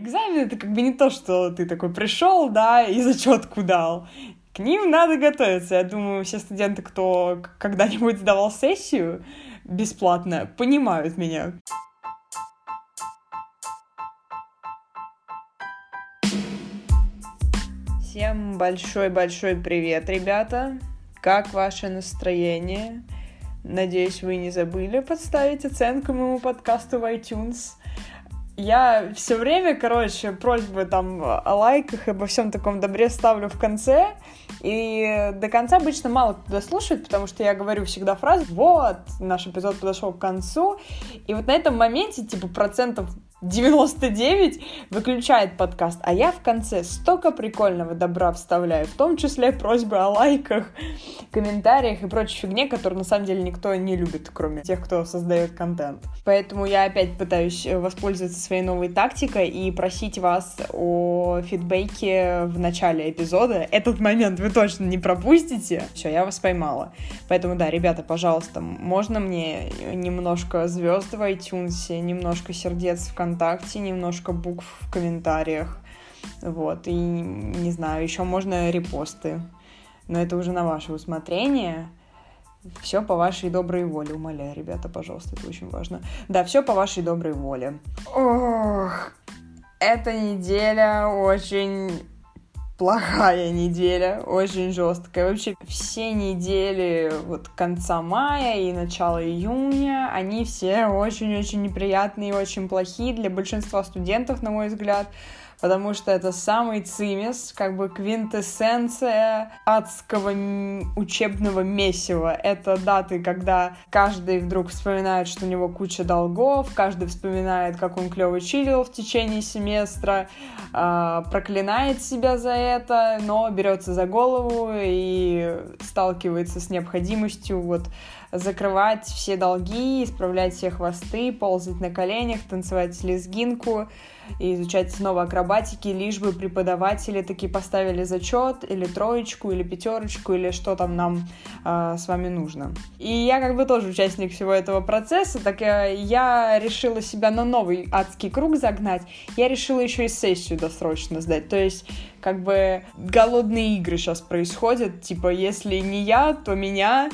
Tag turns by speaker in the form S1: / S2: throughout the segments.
S1: Экзамен это как бы не то, что ты такой пришел, да, и зачетку дал. К ним надо готовиться. Я думаю, все студенты, кто когда-нибудь сдавал сессию бесплатно, понимают меня. Всем большой-большой привет, ребята! Как ваше настроение? Надеюсь, вы не забыли подставить оценку моему подкасту в iTunes. Я все время, короче, просьбы там о лайках и обо всем таком добре ставлю в конце. И до конца обычно мало кто дослушает, потому что я говорю всегда фразу «Вот, наш эпизод подошел к концу». И вот на этом моменте, типа, процентов 99 выключает подкаст, а я в конце столько прикольного добра вставляю, в том числе просьбы о лайках, комментариях и прочей фигне, которую на самом деле никто не любит, кроме тех, кто создает контент. Поэтому я опять пытаюсь воспользоваться своей новой тактикой и просить вас о фидбэке в начале эпизода. Этот момент вы точно не пропустите. Все, я вас поймала. Поэтому да, ребята, пожалуйста, можно мне немножко звезд в iTunes, немножко сердец в ВКонтакте, немножко букв в комментариях. Вот, и не знаю, еще можно репосты. Но это уже на ваше усмотрение. Все по вашей доброй воле, умоляю, ребята, пожалуйста, это очень важно. Да, все по вашей доброй воле. Ох, эта неделя очень плохая неделя, очень жесткая. Вообще все недели вот конца мая и начала июня, они все очень-очень неприятные и очень плохие для большинства студентов, на мой взгляд потому что это самый цимис, как бы квинтэссенция адского учебного месива. Это даты, когда каждый вдруг вспоминает, что у него куча долгов, каждый вспоминает, как он клево чилил в течение семестра, э, проклинает себя за это, но берется за голову и сталкивается с необходимостью вот закрывать все долги, исправлять все хвосты, ползать на коленях, танцевать лезгинку и изучать снова акробатики, лишь бы преподаватели таки поставили зачет, или троечку, или пятерочку, или что там нам э, с вами нужно. И я как бы тоже участник всего этого процесса, так я, я решила себя на новый адский круг загнать, я решила еще и сессию досрочно сдать, то есть как бы голодные игры сейчас происходят, типа если не я, то меня.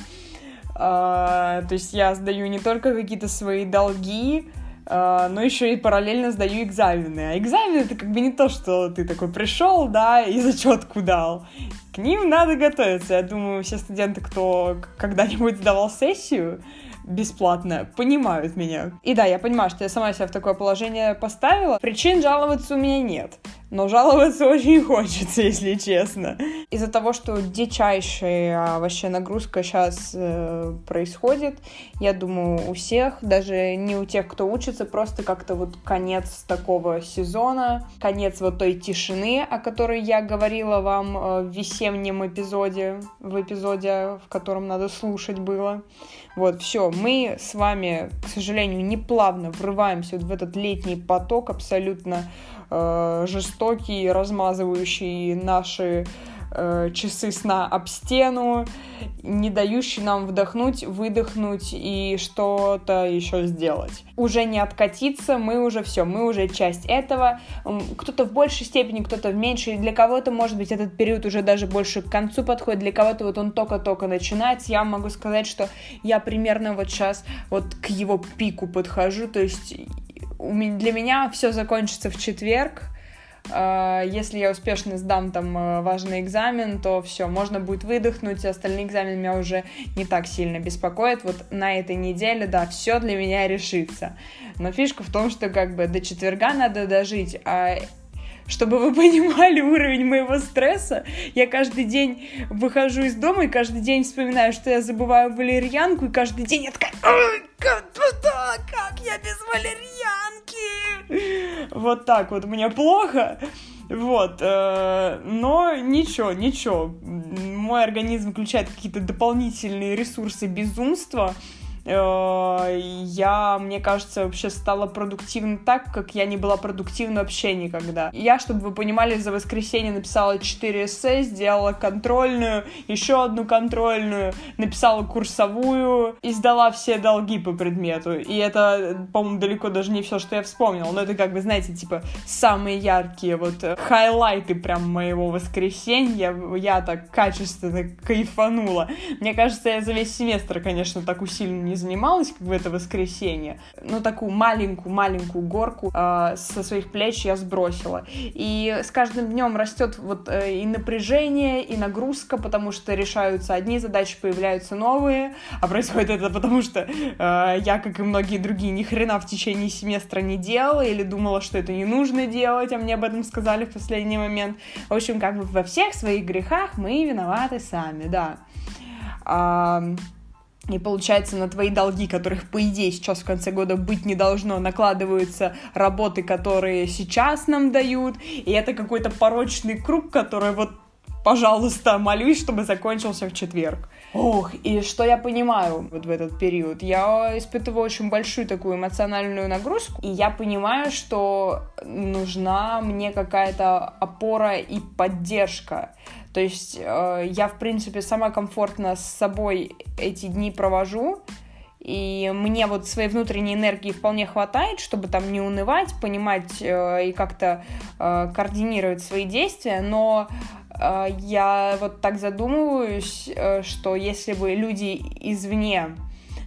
S1: А, то есть я сдаю не только какие-то свои долги, но еще и параллельно сдаю экзамены. А экзамены это как бы не то, что ты такой пришел, да, и зачетку дал. К ним надо готовиться. Я думаю, все студенты, кто когда-нибудь сдавал сессию, бесплатно, понимают меня. И да, я понимаю, что я сама себя в такое положение поставила. Причин жаловаться у меня нет но жаловаться очень хочется, если честно. Из-за того, что дичайшая вообще нагрузка сейчас э, происходит, я думаю, у всех, даже не у тех, кто учится, просто как-то вот конец такого сезона, конец вот той тишины, о которой я говорила вам э, в весеннем эпизоде, в эпизоде, в котором надо слушать было. Вот, все, мы с вами, к сожалению, неплавно врываемся вот в этот летний поток абсолютно э, жестокий, размазывающий наши часы сна об стену, не дающий нам вдохнуть, выдохнуть и что-то еще сделать. Уже не откатиться, мы уже все, мы уже часть этого. Кто-то в большей степени, кто-то в меньшей. Для кого-то, может быть, этот период уже даже больше к концу подходит, для кого-то вот он только-только начинается. Я могу сказать, что я примерно вот сейчас вот к его пику подхожу, то есть для меня все закончится в четверг. А, если я успешно сдам там э, важный экзамен, то все, можно будет выдохнуть, остальные экзамены меня уже не так сильно беспокоят. Вот на этой неделе, да, все для меня решится. Но фишка в том, что как бы до четверга надо дожить, а чтобы вы понимали уровень моего стресса, я каждый день выхожу из дома и каждый день вспоминаю, что я забываю валерьянку, и каждый день я такая, как, как я без валерьянки? Вот так вот, мне плохо. Вот, э, но ничего, ничего. Мой организм включает какие-то дополнительные ресурсы безумства, я, мне кажется, вообще стала продуктивна так, как я не была продуктивна вообще никогда. Я, чтобы вы понимали, за воскресенье написала 4 эссе, сделала контрольную, еще одну контрольную, написала курсовую и сдала все долги по предмету. И это, по-моему, далеко даже не все, что я вспомнила, но это как бы, знаете, типа самые яркие вот хайлайты прям моего воскресенья. Я так качественно кайфанула. Мне кажется, я за весь семестр, конечно, так усиленно не занималась, как в это воскресенье. Ну, такую маленькую-маленькую горку э, со своих плеч я сбросила. И с каждым днем растет вот э, и напряжение, и нагрузка, потому что решаются одни задачи, появляются новые, а происходит это потому, что э, я, как и многие другие, ни хрена в течение семестра не делала или думала, что это не нужно делать, а мне об этом сказали в последний момент. В общем, как бы во всех своих грехах мы виноваты сами, да. А, и получается, на твои долги, которых, по идее, сейчас в конце года быть не должно, накладываются работы, которые сейчас нам дают. И это какой-то порочный круг, который вот, пожалуйста, молюсь, чтобы закончился в четверг. Ох, и что я понимаю вот в этот период? Я испытываю очень большую такую эмоциональную нагрузку, и я понимаю, что нужна мне какая-то опора и поддержка. То есть э, я, в принципе, сама комфортно с собой эти дни провожу, и мне вот своей внутренней энергии вполне хватает, чтобы там не унывать, понимать э, и как-то э, координировать свои действия, но э, я вот так задумываюсь, э, что если бы люди извне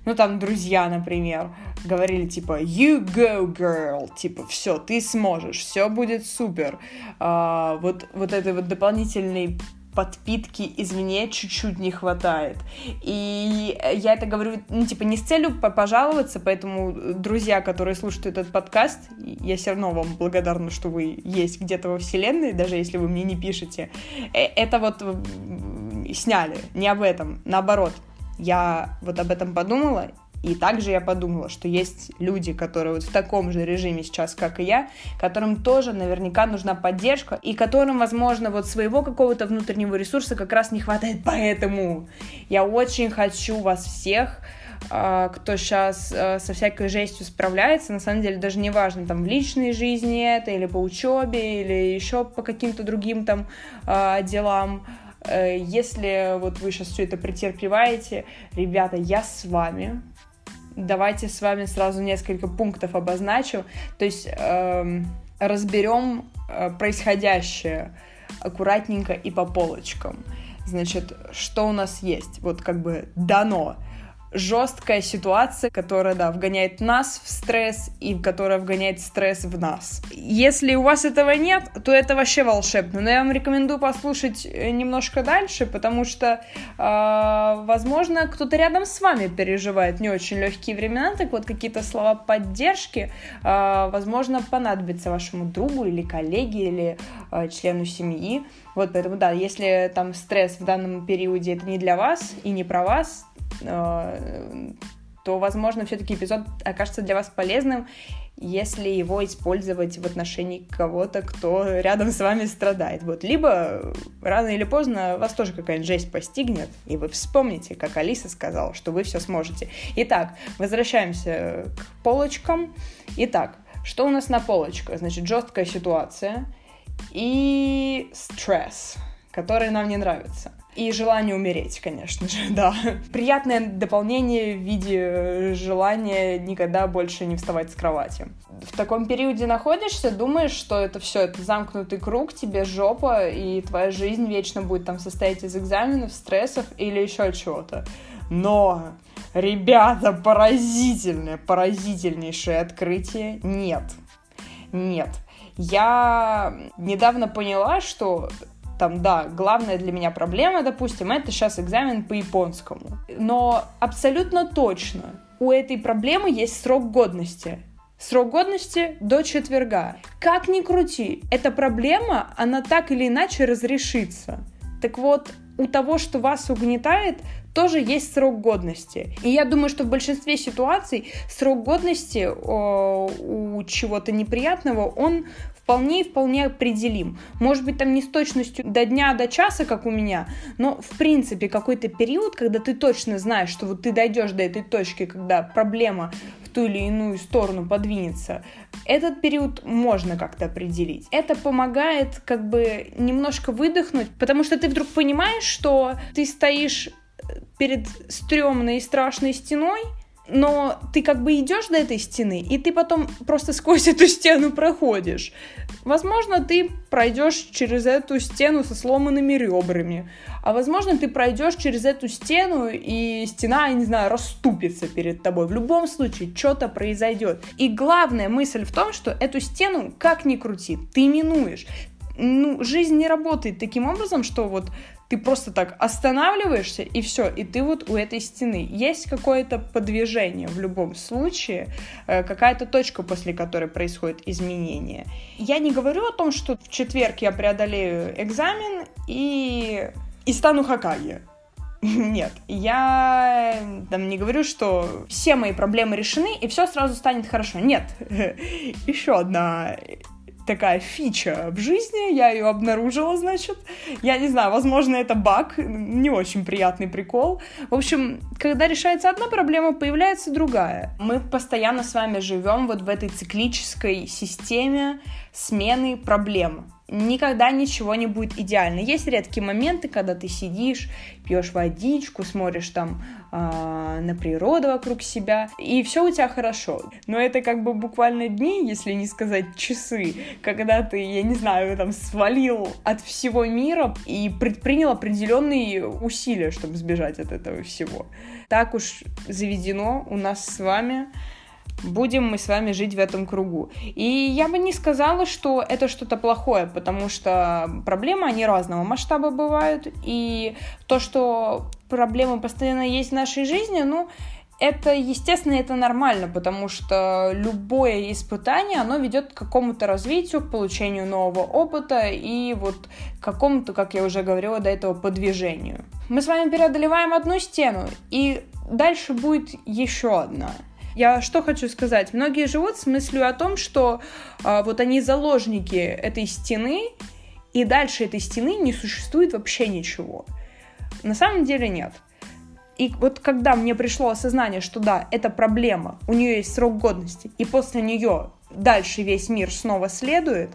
S1: ну там друзья, например, говорили типа you go girl, типа все, ты сможешь, все будет супер. А, вот вот этой вот дополнительной подпитки извне чуть-чуть не хватает. И я это говорю, ну, типа, не с целью пожаловаться, поэтому, друзья, которые слушают этот подкаст, я все равно вам благодарна, что вы есть где-то во вселенной, даже если вы мне не пишете. Э, это вот сняли, не об этом, наоборот. Я вот об этом подумала, и также я подумала, что есть люди, которые вот в таком же режиме сейчас, как и я, которым тоже наверняка нужна поддержка, и которым, возможно, вот своего какого-то внутреннего ресурса как раз не хватает. Поэтому я очень хочу вас всех а, кто сейчас а, со всякой жестью справляется, на самом деле даже не важно, там, в личной жизни это, или по учебе, или еще по каким-то другим там а, делам, э, если вот вы сейчас все это претерпеваете, ребята, я с вами, давайте с вами сразу несколько пунктов обозначу. То есть эм, разберем э, происходящее аккуратненько и по полочкам. Значит, что у нас есть? Вот как бы дано жесткая ситуация, которая, да, вгоняет нас в стресс и которая вгоняет стресс в нас. Если у вас этого нет, то это вообще волшебно. Но я вам рекомендую послушать э, немножко дальше, потому что, э, возможно, кто-то рядом с вами переживает не очень легкие времена, так вот какие-то слова поддержки, э, возможно, понадобятся вашему другу или коллеге или э, члену семьи. Вот поэтому, да, если там стресс в данном периоде это не для вас и не про вас, то, возможно, все-таки эпизод окажется для вас полезным, если его использовать в отношении кого-то, кто рядом с вами страдает. Вот. Либо рано или поздно вас тоже какая-нибудь жесть постигнет, и вы вспомните, как Алиса сказала, что вы все сможете. Итак, возвращаемся к полочкам. Итак, что у нас на полочках? Значит, жесткая ситуация и стресс, который нам не нравится. И желание умереть, конечно же, да. Приятное дополнение в виде желания никогда больше не вставать с кровати. В таком периоде находишься, думаешь, что это все, это замкнутый круг, тебе жопа, и твоя жизнь вечно будет там состоять из экзаменов, стрессов или еще чего-то. Но, ребята, поразительное, поразительнейшее открытие нет. Нет. Я недавно поняла, что там, да, главная для меня проблема, допустим, это сейчас экзамен по японскому. Но абсолютно точно у этой проблемы есть срок годности. Срок годности до четверга. Как ни крути, эта проблема, она так или иначе разрешится. Так вот, у того, что вас угнетает, тоже есть срок годности. И я думаю, что в большинстве ситуаций срок годности о, у чего-то неприятного, он вполне и вполне определим. Может быть, там не с точностью до дня, до часа, как у меня, но, в принципе, какой-то период, когда ты точно знаешь, что вот ты дойдешь до этой точки, когда проблема в ту или иную сторону подвинется, этот период можно как-то определить. Это помогает как бы немножко выдохнуть, потому что ты вдруг понимаешь, что ты стоишь перед стрёмной и страшной стеной, но ты как бы идешь до этой стены, и ты потом просто сквозь эту стену проходишь. Возможно, ты пройдешь через эту стену со сломанными ребрами, а возможно, ты пройдешь через эту стену, и стена, я не знаю, расступится перед тобой. В любом случае, что-то произойдет. И главная мысль в том, что эту стену, как ни крути, ты минуешь. Ну, жизнь не работает таким образом, что вот ты просто так останавливаешься, и все, и ты вот у этой стены. Есть какое-то подвижение в любом случае, э, какая-то точка, после которой происходит изменение. Я не говорю о том, что в четверг я преодолею экзамен и, и стану Хакаги. Нет, я там не говорю, что все мои проблемы решены и все сразу станет хорошо. Нет, еще одна такая фича в жизни, я ее обнаружила, значит. Я не знаю, возможно, это баг, не очень приятный прикол. В общем, когда решается одна проблема, появляется другая. Мы постоянно с вами живем вот в этой циклической системе смены проблем никогда ничего не будет идеально. Есть редкие моменты, когда ты сидишь, пьешь водичку, смотришь там э, на природу вокруг себя, и все у тебя хорошо. Но это как бы буквально дни, если не сказать часы, когда ты, я не знаю, там свалил от всего мира и предпринял определенные усилия, чтобы сбежать от этого всего. Так уж заведено у нас с вами будем мы с вами жить в этом кругу. И я бы не сказала, что это что-то плохое, потому что проблемы, они разного масштаба бывают, и то, что проблемы постоянно есть в нашей жизни, ну, это, естественно, это нормально, потому что любое испытание, оно ведет к какому-то развитию, к получению нового опыта и вот к какому-то, как я уже говорила до этого, подвижению. Мы с вами преодолеваем одну стену, и дальше будет еще одна. Я что хочу сказать? Многие живут с мыслью о том, что а, вот они заложники этой стены, и дальше этой стены не существует вообще ничего. На самом деле нет. И вот когда мне пришло осознание, что да, это проблема, у нее есть срок годности, и после нее дальше весь мир снова следует,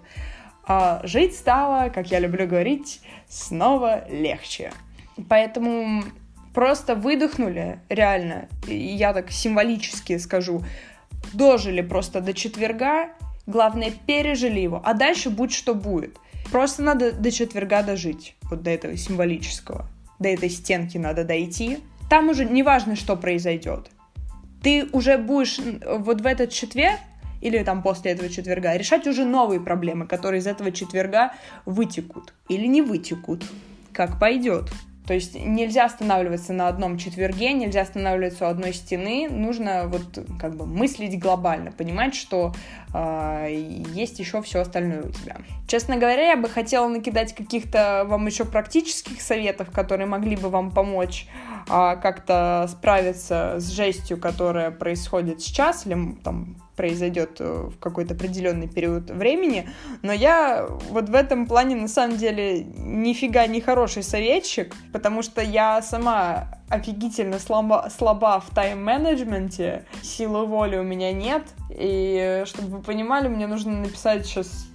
S1: а, жить стало, как я люблю говорить, снова легче. Поэтому просто выдохнули, реально, я так символически скажу, дожили просто до четверга, главное, пережили его, а дальше будь что будет. Просто надо до четверга дожить, вот до этого символического. До этой стенки надо дойти. Там уже не важно, что произойдет. Ты уже будешь вот в этот четверг или там после этого четверга решать уже новые проблемы, которые из этого четверга вытекут или не вытекут, как пойдет. То есть нельзя останавливаться на одном четверге, нельзя останавливаться у одной стены, нужно вот как бы мыслить глобально, понимать, что э, есть еще все остальное у тебя. Честно говоря, я бы хотела накидать каких-то вам еще практических советов, которые могли бы вам помочь э, как-то справиться с жестью, которая происходит сейчас, или там произойдет э, в какой-то определенный период времени, но я вот в этом плане на самом деле нифига не хороший советчик, потому что я сама офигительно слаба, слаба в тайм-менеджменте, силы воли у меня нет, и чтобы вы понимали, мне нужно написать сейчас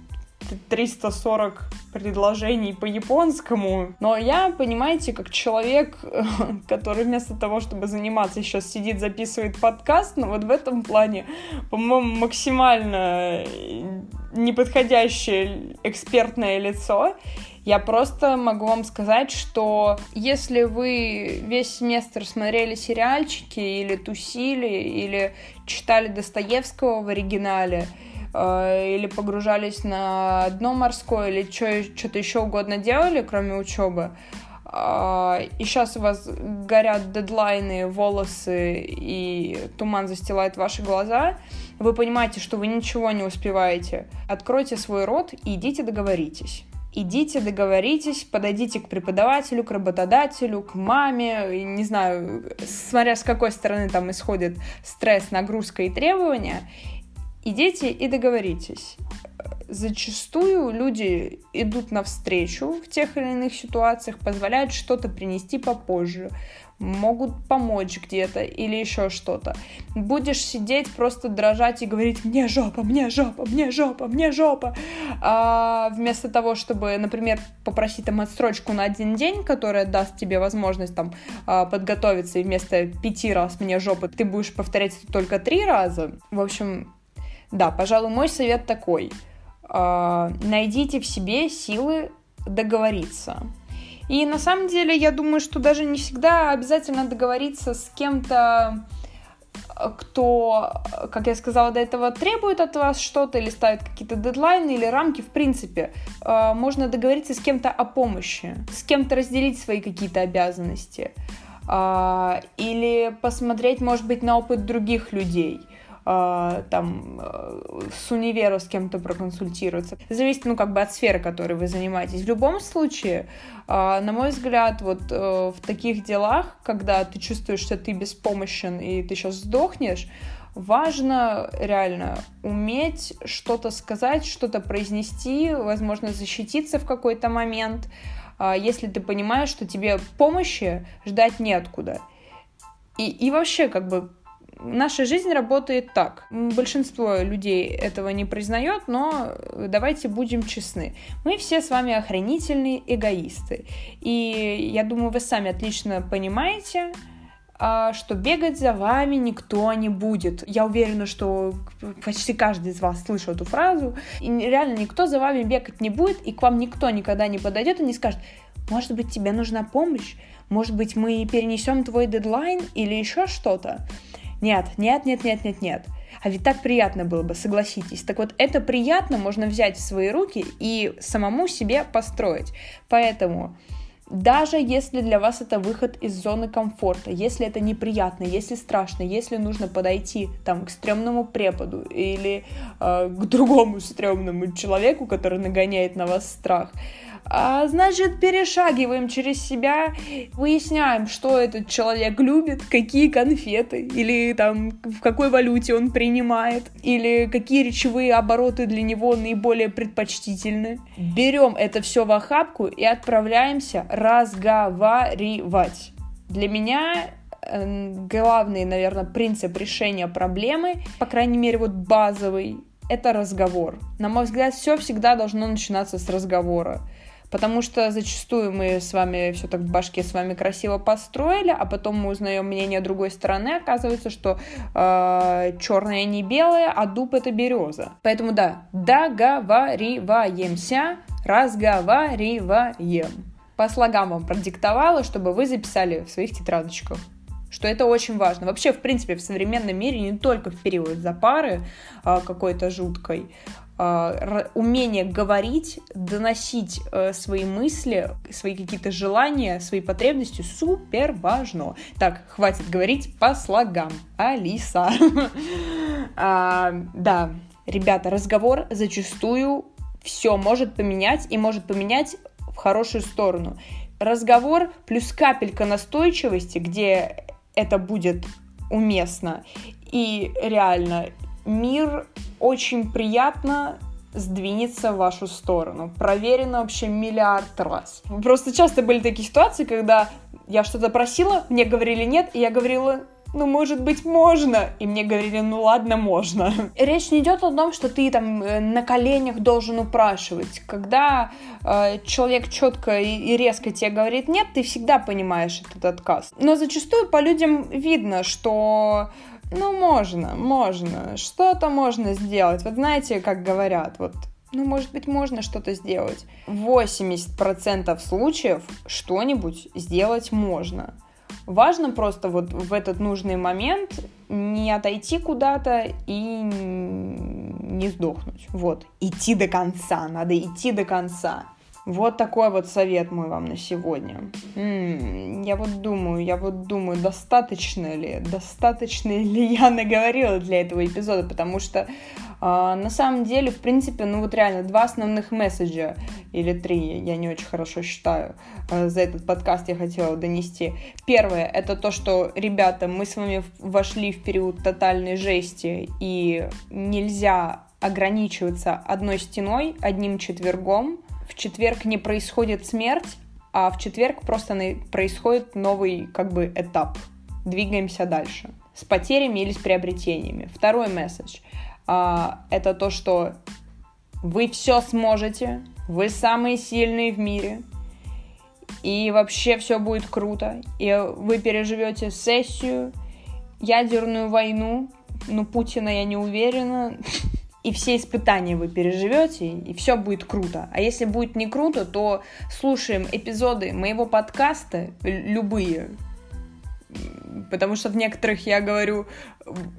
S1: 340 предложений по-японскому. Но я, понимаете, как человек, который вместо того, чтобы заниматься, сейчас сидит, записывает подкаст, но вот в этом плане, по-моему, максимально неподходящее экспертное лицо. Я просто могу вам сказать, что если вы весь семестр смотрели сериальчики или тусили, или читали Достоевского в оригинале, Э, или погружались на дно морское, или что-то еще угодно делали, кроме учебы, э, и сейчас у вас горят дедлайны, волосы, и туман застилает ваши глаза, вы понимаете, что вы ничего не успеваете, откройте свой рот и идите договоритесь. Идите, договоритесь, подойдите к преподавателю, к работодателю, к маме, не знаю, смотря с какой стороны там исходит стресс, нагрузка и требования, идите и договоритесь. зачастую люди идут навстречу в тех или иных ситуациях, позволяют что-то принести попозже, могут помочь где-то или еще что-то. Будешь сидеть, просто дрожать и говорить «мне жопа, мне жопа, мне жопа, мне жопа», а, вместо того, чтобы, например, попросить там отсрочку на один день, которая даст тебе возможность там а, подготовиться, и вместо пяти раз «мне жопа» ты будешь повторять это только три раза. В общем, да, пожалуй, мой совет такой. А, найдите в себе силы договориться. И на самом деле я думаю, что даже не всегда обязательно договориться с кем-то, кто, как я сказала до этого, требует от вас что-то или ставит какие-то дедлайны или рамки, в принципе, э, можно договориться с кем-то о помощи, с кем-то разделить свои какие-то обязанности э, или посмотреть, может быть, на опыт других людей – э, там э, с универа с кем-то проконсультироваться. Зависит, ну, как бы от сферы, которой вы занимаетесь. В любом случае, э, на мой взгляд, вот э, в таких делах, когда ты чувствуешь, что ты беспомощен и ты сейчас сдохнешь, важно реально уметь что-то сказать, что-то произнести, возможно, защититься в какой-то момент, если ты понимаешь, что тебе помощи ждать неоткуда. И, и вообще, как бы, наша жизнь работает так. Большинство людей этого не признает, но давайте будем честны. Мы все с вами охранительные эгоисты. И я думаю, вы сами отлично понимаете, а, что бегать за вами никто не будет. Я уверена, что почти каждый из вас слышал эту фразу. И реально никто за вами бегать не будет, и к вам никто никогда не подойдет и не скажет, может быть, тебе нужна помощь, может быть, мы перенесем твой дедлайн или еще что-то. Нет, нет, нет, нет, нет, нет. А ведь так приятно было бы, согласитесь. Так вот, это приятно можно взять в свои руки и самому себе построить. Поэтому даже если для вас это выход из зоны комфорта, если это неприятно, если страшно, если нужно подойти там к стрёмному преподу или э, к другому стрёмному человеку, который нагоняет на вас страх, а, значит, перешагиваем через себя, выясняем, что этот человек любит, какие конфеты, или там в какой валюте он принимает, или какие речевые обороты для него наиболее предпочтительны. Берем это все в охапку и отправляемся разговаривать. Для меня э, главный, наверное, принцип решения проблемы, по крайней мере, вот базовый, это разговор. На мой взгляд, все всегда должно начинаться с разговора. Потому что зачастую мы с вами все так в башке с вами красиво построили, а потом мы узнаем мнение другой стороны, оказывается, что э, черное не белое, а дуб это береза. Поэтому да, договариваемся, разговариваем. По слогам вам продиктовала, чтобы вы записали в своих тетрадочках что это очень важно. Вообще, в принципе, в современном мире, не только в период запары а, какой-то жуткой, а, умение говорить, доносить э, свои мысли, свои какие-то желания, свои потребности супер важно. Так, хватит говорить по слогам. Алиса. а, да, ребята, разговор зачастую все может поменять и может поменять в хорошую сторону. Разговор плюс капелька настойчивости, где это будет уместно. И реально мир очень приятно сдвинется в вашу сторону. Проверено вообще миллиард раз. Просто часто были такие ситуации, когда я что-то просила, мне говорили нет, и я говорила, ну, может быть, можно. И мне говорили, ну ладно, можно. Речь не идет о том, что ты там э, на коленях должен упрашивать. Когда э, человек четко и, и резко тебе говорит нет, ты всегда понимаешь этот отказ. Но зачастую по людям видно, что ну, можно, можно. Что-то можно сделать. Вот знаете, как говорят, вот ну, может быть, можно что-то сделать. 80% случаев что-нибудь сделать можно. Важно просто вот в этот нужный момент не отойти куда-то и не сдохнуть. Вот, идти до конца, надо идти до конца. Вот такой вот совет мой вам на сегодня. М-м, я вот думаю, я вот думаю, достаточно ли, достаточно ли я наговорила для этого эпизода, потому что а, на самом деле, в принципе, ну вот реально два основных месседжа, или три, я не очень хорошо считаю, а, за этот подкаст я хотела донести. Первое, это то, что, ребята, мы с вами вошли в период тотальной жести, и нельзя ограничиваться одной стеной, одним четвергом. В четверг не происходит смерть, а в четверг просто происходит новый как бы этап. Двигаемся дальше. С потерями или с приобретениями. Второй месседж а, это то, что вы все сможете, вы самые сильные в мире, и вообще все будет круто, и вы переживете сессию, ядерную войну, ну, Путина я не уверена, и все испытания вы переживете, и все будет круто. А если будет не круто, то слушаем эпизоды моего подкаста, любые, потому что в некоторых я говорю,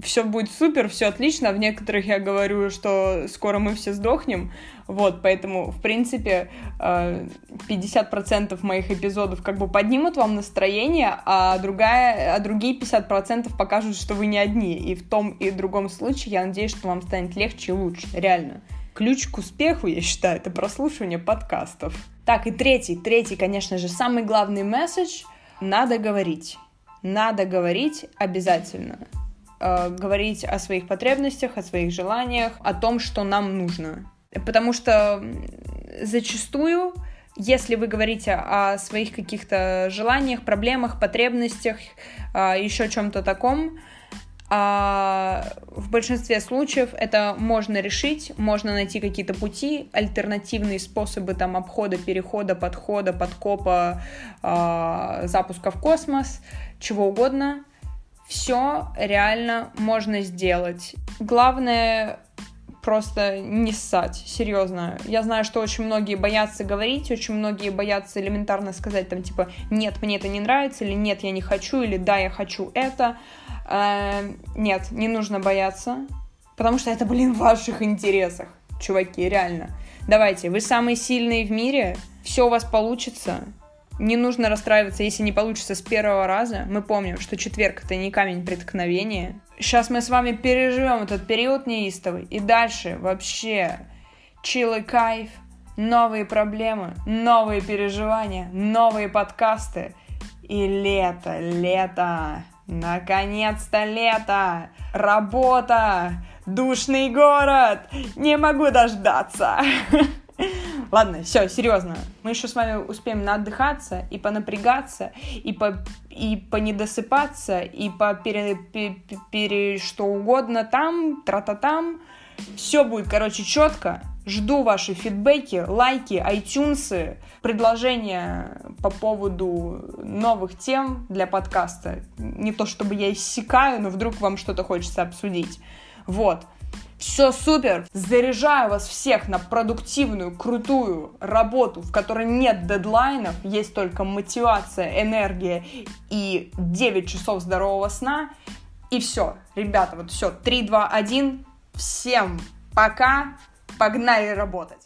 S1: все будет супер, все отлично, а в некоторых я говорю, что скоро мы все сдохнем, вот, поэтому, в принципе, 50% э, моих эпизодов как бы поднимут вам настроение, а, другая, а другие 50% покажут, что вы не одни, и в том и в другом случае я надеюсь, что вам станет легче и лучше, реально. Ключ к успеху, я считаю, это прослушивание подкастов. Так, и третий, третий, конечно же, самый главный месседж — надо говорить надо говорить обязательно. Э, говорить о своих потребностях, о своих желаниях, о том, что нам нужно. Потому что зачастую, если вы говорите о своих каких-то желаниях, проблемах, потребностях, э, еще чем-то таком, а в большинстве случаев это можно решить, можно найти какие-то пути, альтернативные способы там обхода, перехода, подхода, подкопа, э, запуска в космос чего угодно. Все реально можно сделать. Главное просто не ссать, серьезно. Я знаю, что очень многие боятся говорить, очень многие боятся элементарно сказать, там, типа, нет, мне это не нравится, или нет, я не хочу, или да, я хочу это. Э, нет, не нужно бояться, потому что это, блин, в ваших интересах, чуваки, реально. Давайте, вы самые сильные в мире, все у вас получится, не нужно расстраиваться, если не получится с первого раза. Мы помним, что четверг это не камень преткновения. Сейчас мы с вами переживем этот период неистовый. И дальше вообще чил и кайф, новые проблемы, новые переживания, новые подкасты. И лето, лето, наконец-то лето, работа, душный город, не могу дождаться. Ладно, все, серьезно. Мы еще с вами успеем наотдыхаться и понапрягаться, и по и понедосыпаться, и по пере, пере, пере что угодно там, тра-та-там. Все будет, короче, четко. Жду ваши фидбэки, лайки, iTunes, предложения по поводу новых тем для подкаста. Не то чтобы я иссякаю, но вдруг вам что-то хочется обсудить. Вот. Все супер! Заряжаю вас всех на продуктивную, крутую работу, в которой нет дедлайнов, есть только мотивация, энергия и 9 часов здорового сна. И все, ребята, вот все, 3, 2, 1, всем пока, погнали работать!